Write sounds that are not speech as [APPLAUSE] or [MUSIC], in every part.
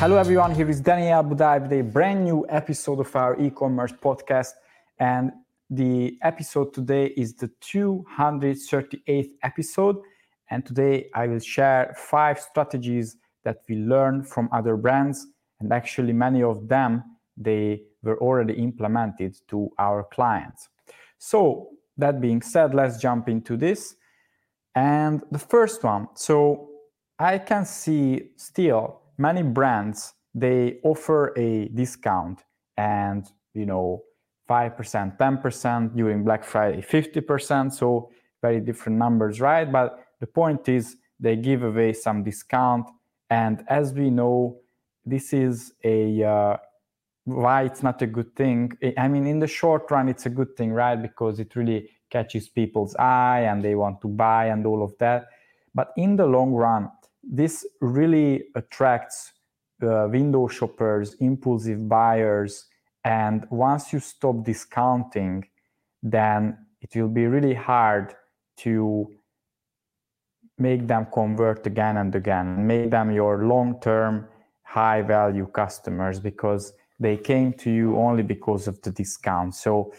Hello, everyone. Here is Daniel Budai with a brand new episode of our e commerce podcast. And the episode today is the 238th episode. And today I will share five strategies that we learned from other brands. And actually, many of them they were already implemented to our clients. So, that being said, let's jump into this. And the first one so I can see still many brands they offer a discount and you know 5% 10% during black friday 50% so very different numbers right? But the point is they give away some discount. And as we know this is a uh, why it's not a good thing. I mean in the short run it's a good thing right? Because it really catches people's eye and they want to buy and all of that. But in the long run this really attracts uh, window shoppers, impulsive buyers, and once you stop discounting, then it will be really hard to make them convert again and again, make them your long term high value customers because they came to you only because of the discount. So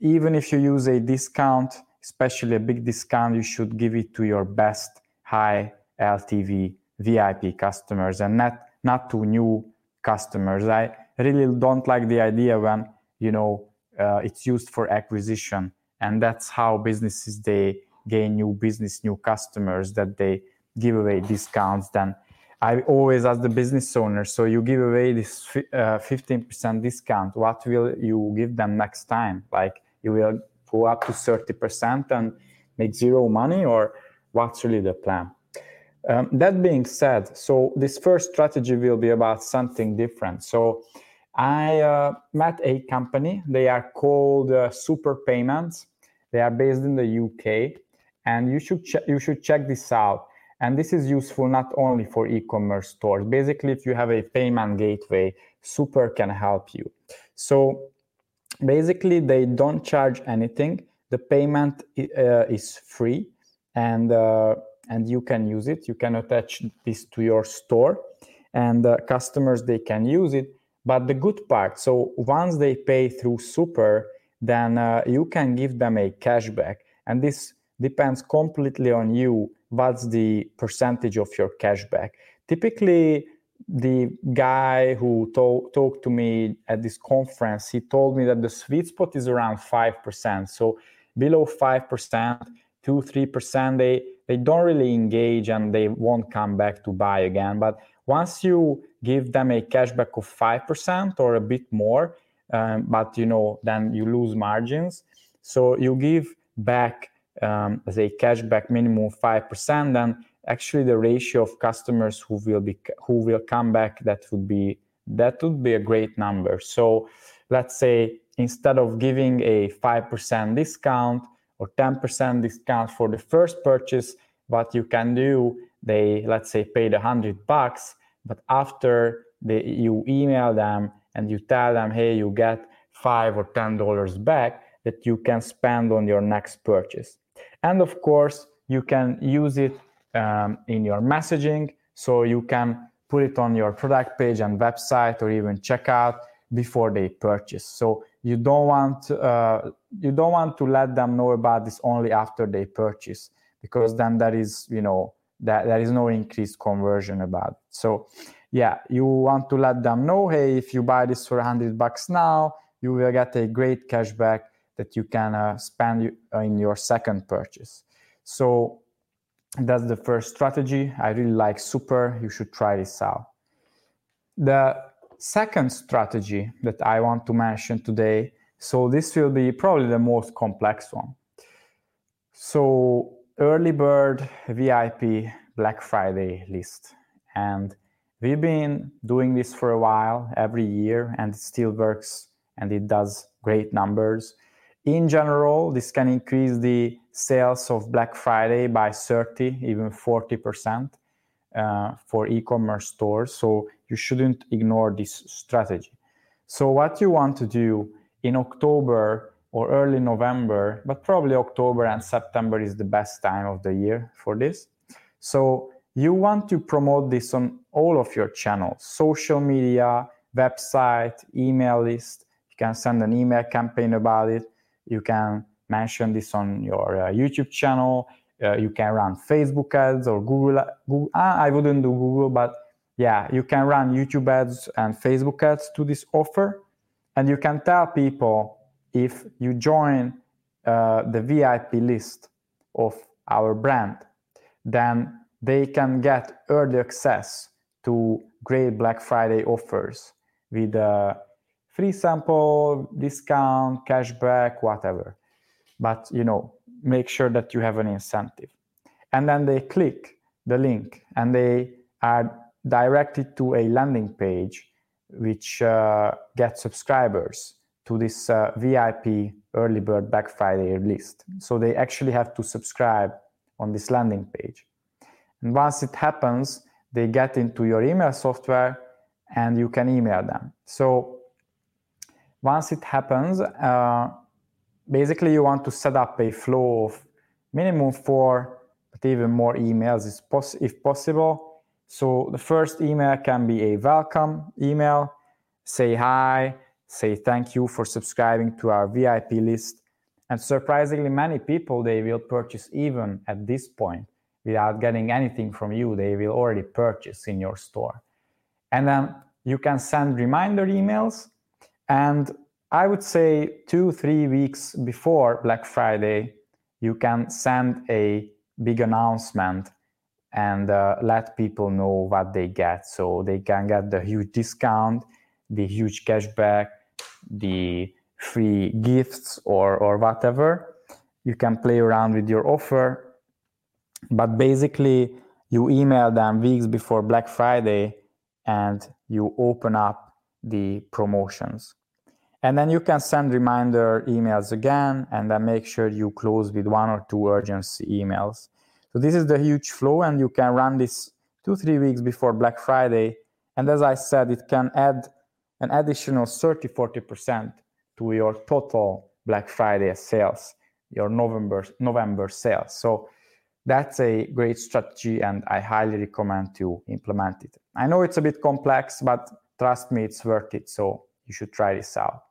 even if you use a discount, especially a big discount, you should give it to your best high LTV VIP customers and not not to new customers. I really don't like the idea when you know uh, it's used for acquisition, and that's how businesses they gain new business, new customers that they give away discounts. Then I always ask the business owner, so you give away this uh, 15% discount. What will you give them next time? Like you will go up to 30% and make zero money, or what's really the plan? Um, that being said, so this first strategy will be about something different. So I uh, met a company. They are called uh, Super Payments. They are based in the UK, and you should ch- you should check this out. And this is useful not only for e-commerce stores. Basically, if you have a payment gateway, Super can help you. So basically, they don't charge anything. The payment uh, is free, and uh, and you can use it. You can attach this to your store, and uh, customers they can use it. But the good part, so once they pay through Super, then uh, you can give them a cashback, and this depends completely on you. What's the percentage of your cashback? Typically, the guy who to- talked to me at this conference, he told me that the sweet spot is around five percent. So below five percent, two three percent, they they don't really engage and they won't come back to buy again. But once you give them a cashback of 5% or a bit more, um, but you know, then you lose margins. So you give back um, as a cashback minimum 5%, then actually the ratio of customers who will be who will come back that would be that would be a great number. So let's say instead of giving a 5% discount, or 10% discount for the first purchase what you can do they let's say paid 100 bucks but after you email them and you tell them hey you get five or ten dollars back that you can spend on your next purchase. And of course you can use it um, in your messaging so you can put it on your product page and website or even checkout before they purchase. So you don't want uh, you don't want to let them know about this only after they purchase because then there is you know that there is no increased conversion about it. so yeah you want to let them know hey if you buy this for 100 bucks now you will get a great cashback that you can uh, spend in your second purchase so that's the first strategy i really like super you should try this out the second strategy that I want to mention today. So this will be probably the most complex one. So early bird VIP Black Friday list. And we've been doing this for a while, every year, and it still works and it does great numbers. In general, this can increase the sales of Black Friday by 30, even 40% uh, for e commerce stores. So you shouldn't ignore this strategy. So, what you want to do in October or early November, but probably October and September is the best time of the year for this. So, you want to promote this on all of your channels social media, website, email list. You can send an email campaign about it. You can mention this on your uh, YouTube channel. Uh, you can run Facebook ads or Google. Google ah, I wouldn't do Google, but yeah, you can run YouTube ads and Facebook ads to this offer. And you can tell people if you join uh, the VIP list of our brand, then they can get early access to great Black Friday offers with a free sample, discount, cashback, whatever. But you know, make sure that you have an incentive. And then they click the link and they are directed to a landing page which uh, gets subscribers to this uh, VIP early bird Black Friday list. So they actually have to subscribe on this landing page. And once it happens, they get into your email software and you can email them. So once it happens, uh, basically you want to set up a flow of minimum four, but even more emails if possible. So the first email can be a welcome email, say hi, say thank you for subscribing to our VIP list. And surprisingly, many people they will purchase even at this point without getting anything from you. They will already purchase in your store. And then you can send reminder emails. And I would say two, three weeks before Black Friday, you can send a big announcement and uh, let people know what they get. So they can get the huge discount, the huge cashback, the free gifts, or, or whatever. You can play around with your offer. But basically, you email them weeks before Black Friday and you open up the promotions. And then you can send reminder emails again and then make sure you close with one or two urgency emails. So this is the huge flow, and you can run this two, three weeks before Black Friday. And as I said, it can add an additional 30, 40% to your total Black Friday sales, your November, November sales. So that's a great strategy, and I highly recommend to implement it. I know it's a bit complex, but trust me, it's worth it. So you should try this out.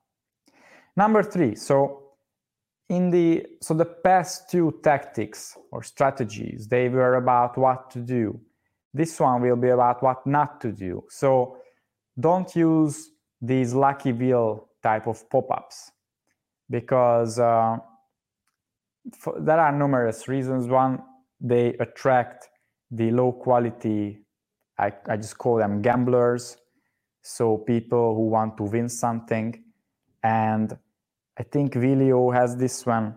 Number three, so in the so the past two tactics or strategies, they were about what to do. This one will be about what not to do. So don't use these lucky wheel type of pop-ups because uh, for, there are numerous reasons. One, they attract the low quality. I, I just call them gamblers. So people who want to win something and I think Wheelio has this one.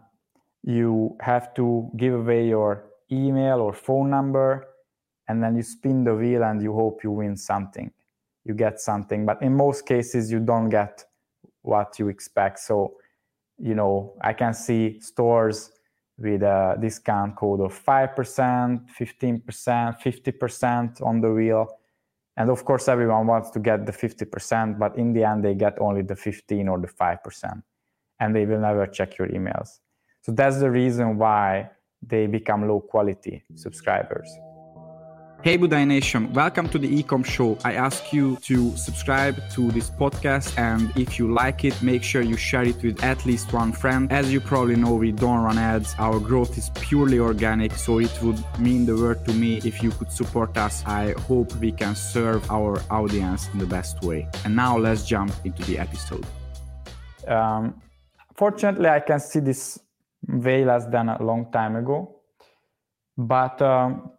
You have to give away your email or phone number, and then you spin the wheel and you hope you win something. You get something, but in most cases, you don't get what you expect. So, you know, I can see stores with a discount code of 5%, 15%, 50% on the wheel. And of course, everyone wants to get the 50%, but in the end, they get only the 15 or the 5% and they will never check your emails. So that's the reason why they become low quality subscribers. Hey Budai Nation, welcome to the Ecom Show. I ask you to subscribe to this podcast and if you like it, make sure you share it with at least one friend. As you probably know, we don't run ads. Our growth is purely organic, so it would mean the world to me if you could support us. I hope we can serve our audience in the best way. And now let's jump into the episode. Um, fortunately, I can see this way less than a long time ago. But um,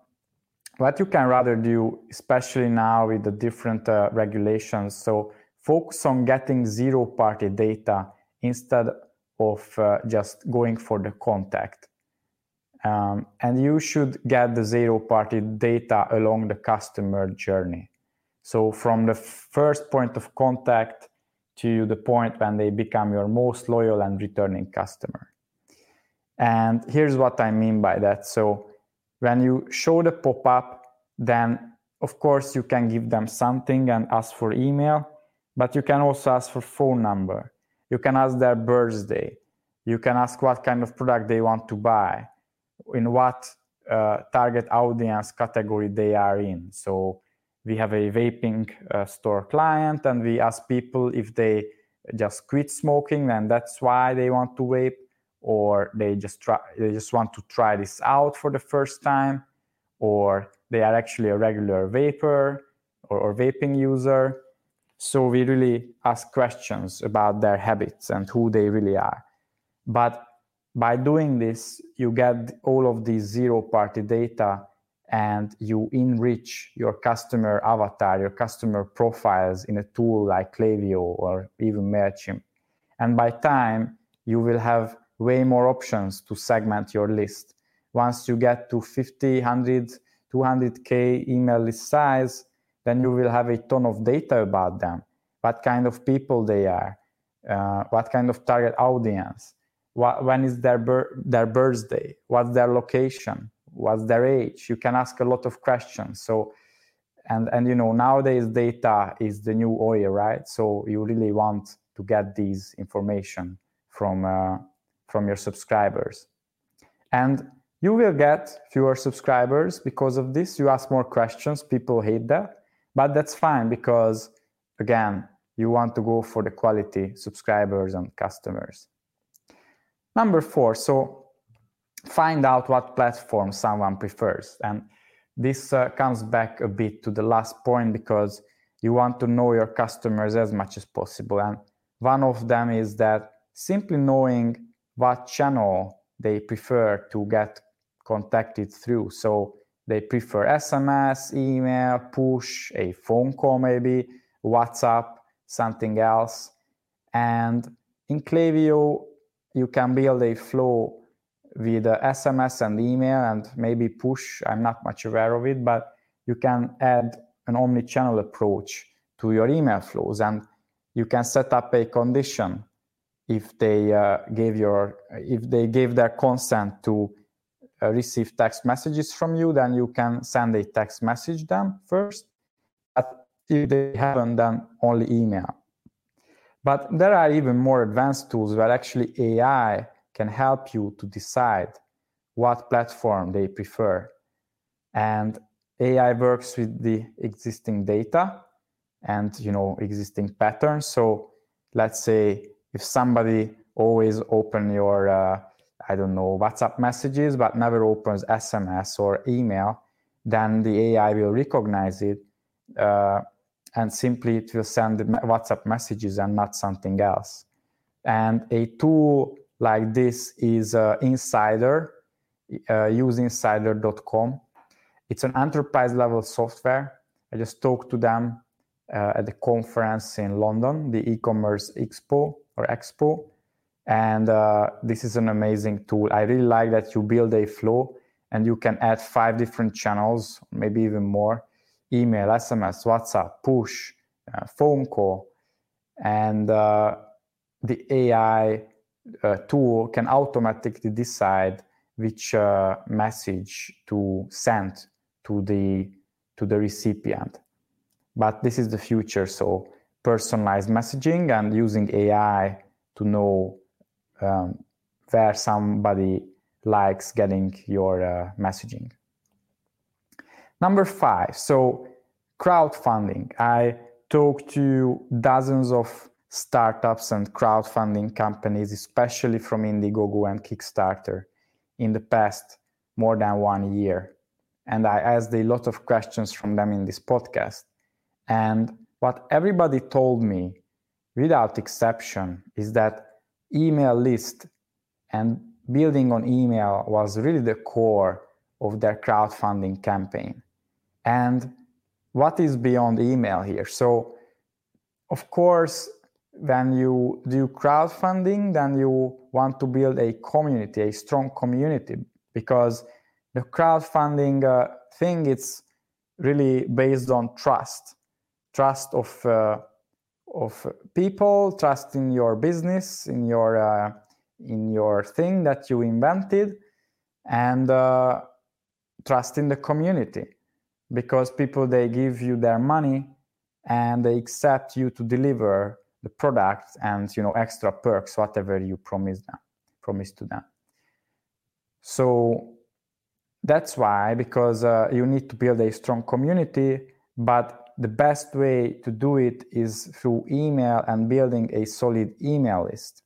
what you can rather do, especially now with the different uh, regulations, so focus on getting zero party data instead of uh, just going for the contact. Um, and you should get the zero party data along the customer journey. So, from the first point of contact to the point when they become your most loyal and returning customer. And here's what I mean by that. So, when you show the pop up, then of course you can give them something and ask for email, but you can also ask for phone number. You can ask their birthday. You can ask what kind of product they want to buy, in what uh, target audience category they are in. So, we have a vaping uh, store client and we ask people if they just quit smoking and that's why they want to vape or they just try they just want to try this out for the first time or they are actually a regular vapor or, or vaping user. So we really ask questions about their habits and who they really are. But by doing this you get all of these zero party data and you enrich your customer avatar, your customer profiles in a tool like Klaviyo or even MailChimp. And by time, you will have way more options to segment your list. Once you get to 50, 100, 200K email list size, then you will have a ton of data about them. What kind of people they are, uh, what kind of target audience, what, when is their, their birthday, what's their location, what's their age? You can ask a lot of questions. So and and you know nowadays data is the new oil right? So you really want to get these information from uh, from your subscribers. And you will get fewer subscribers because of this. You ask more questions people hate that. But that's fine because again you want to go for the quality subscribers and customers. Number four so find out what platform someone prefers. And this uh, comes back a bit to the last point because you want to know your customers as much as possible. And one of them is that simply knowing what channel they prefer to get contacted through. So they prefer SMS, email, push, a phone call, maybe WhatsApp, something else. And in Klaviyo, you can build a flow with SMS and email and maybe push. I'm not much aware of it, but you can add an omni-channel approach to your email flows, and you can set up a condition if they uh, gave your if they gave their consent to uh, receive text messages from you, then you can send a text message them first. But if they haven't, then only email. But there are even more advanced tools where actually AI can help you to decide what platform they prefer. And AI works with the existing data and you know existing patterns. So let's say if somebody always open your uh, I don't know WhatsApp messages but never opens SMS or email, then the AI will recognize it uh, and simply it will send WhatsApp messages and not something else. And a tool like this is uh, Insider, uh, useinsider.com. It's an enterprise level software. I just talked to them uh, at the conference in London, the e-commerce expo or expo. And uh, this is an amazing tool. I really like that you build a flow and you can add five different channels, maybe even more email, SMS, WhatsApp, push, uh, phone call. And uh, the AI tool can automatically decide which uh, message to send to the to the recipient. But this is the future, so personalized messaging and using AI to know um, where somebody likes getting your uh, messaging. Number five, so crowdfunding. I talked to dozens of startups and crowdfunding companies, especially from Indiegogo and Kickstarter, in the past more than one year. And I asked a lot of questions from them in this podcast. And what everybody told me, without exception, is that email list and building on email was really the core of their crowdfunding campaign. And what is beyond email here? So, of course, when you do crowdfunding, then you want to build a community, a strong community because the crowdfunding uh, thing it's really based on trust. Trust of uh, of people trust in your business in your uh, in your thing that you invented and uh, trust in the community. Because people they give you their money and they accept you to deliver the product and you know extra perks whatever you promise them promise to them. So that's why because uh, you need to build a strong community but the best way to do it is through email and building a solid email list.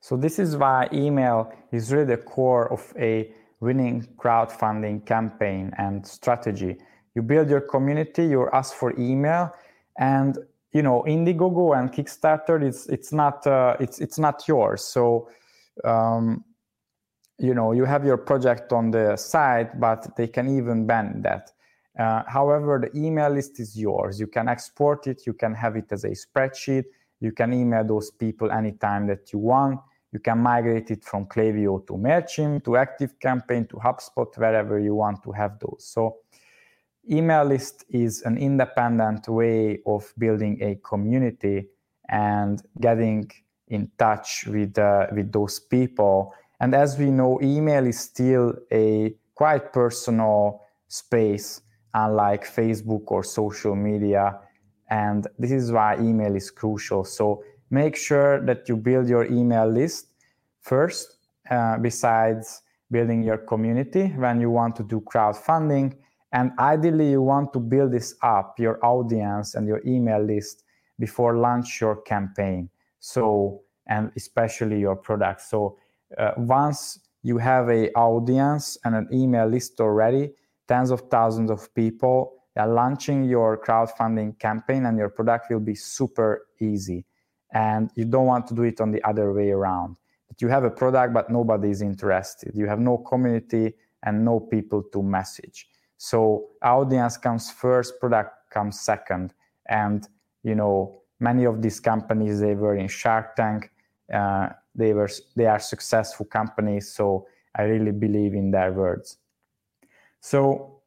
So this is why email is really the core of a winning crowdfunding campaign and strategy. You build your community you ask for email and you know indiegogo and kickstarter it's it's not uh, it's it's not yours. So um, you know you have your project on the site but they can even ban that. Uh, however the email list is yours. You can export it. You can have it as a spreadsheet. You can email those people anytime that you want. You can migrate it from Klaviyo to MailChimp to ActiveCampaign to HubSpot, wherever you want to have those. So email list is an independent way of building a community and getting in touch with uh, with those people. And as we know email is still a quite personal space unlike facebook or social media. And this is why email is crucial. So make sure that you build your email list first uh, besides building your community when you want to do crowdfunding and ideally, you want to build this up, your audience and your email list before launch your campaign. So, and especially your product. So, uh, once you have a audience and an email list already, tens of thousands of people, are launching your crowdfunding campaign and your product will be super easy. And you don't want to do it on the other way around. That you have a product, but nobody is interested. You have no community and no people to message. So audience comes first, product comes second. And you know, many of these companies they were in Shark Tank. Uh, they were they are successful companies. So I really believe in their words. So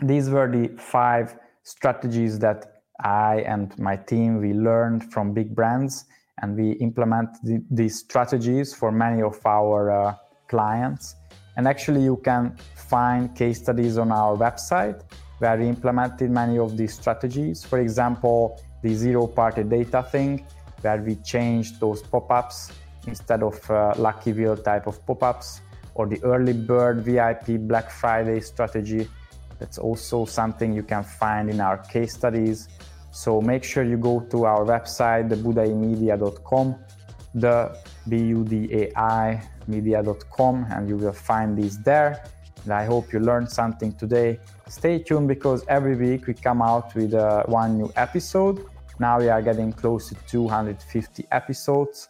these were the five strategies that I and my team we learned from big brands, and we implement the, these strategies for many of our uh, clients. And actually, you can find case studies on our website where we implemented many of these strategies. For example, the zero party data thing, where we changed those pop ups instead of uh, Lucky Wheel type of pop ups, or the early bird VIP Black Friday strategy. That's also something you can find in our case studies. So make sure you go to our website, thebudaimedia.com, the B U D A I media.com, and you will find these there and I hope you learned something today. Stay tuned because every week we come out with uh, one new episode. Now we are getting close to 250 episodes,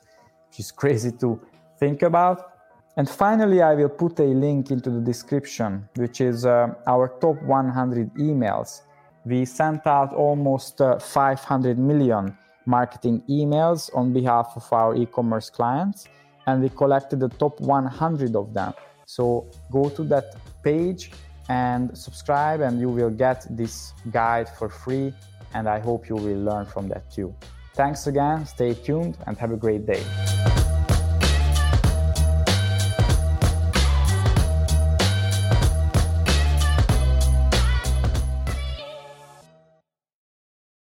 which is [LAUGHS] crazy to think about. And finally, I will put a link into the description, which is uh, our top 100 emails. We sent out almost uh, 500 million marketing emails on behalf of our e commerce clients, and we collected the top 100 of them. So go to that page and subscribe, and you will get this guide for free. And I hope you will learn from that too. Thanks again, stay tuned, and have a great day.